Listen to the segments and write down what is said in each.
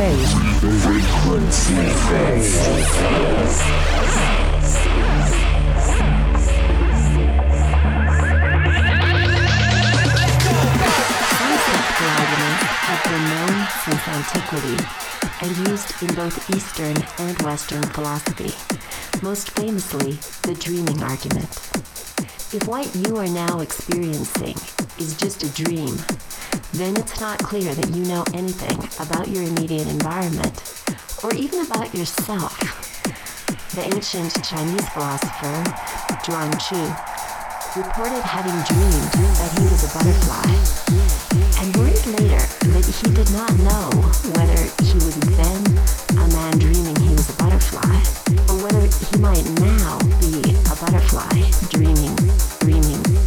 phase. Frequency been known since antiquity and used in both Eastern and Western philosophy, most famously the dreaming argument. If what you are now experiencing is just a dream, then it's not clear that you know anything about your immediate environment or even about yourself. The ancient Chinese philosopher Zhuang Zhou reported having dreamed that he was a butterfly. And worried later that he did not know whether he was then a man dreaming he was a butterfly or whether he might now be a butterfly dreaming, dreaming, dreaming,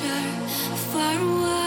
Come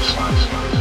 Life.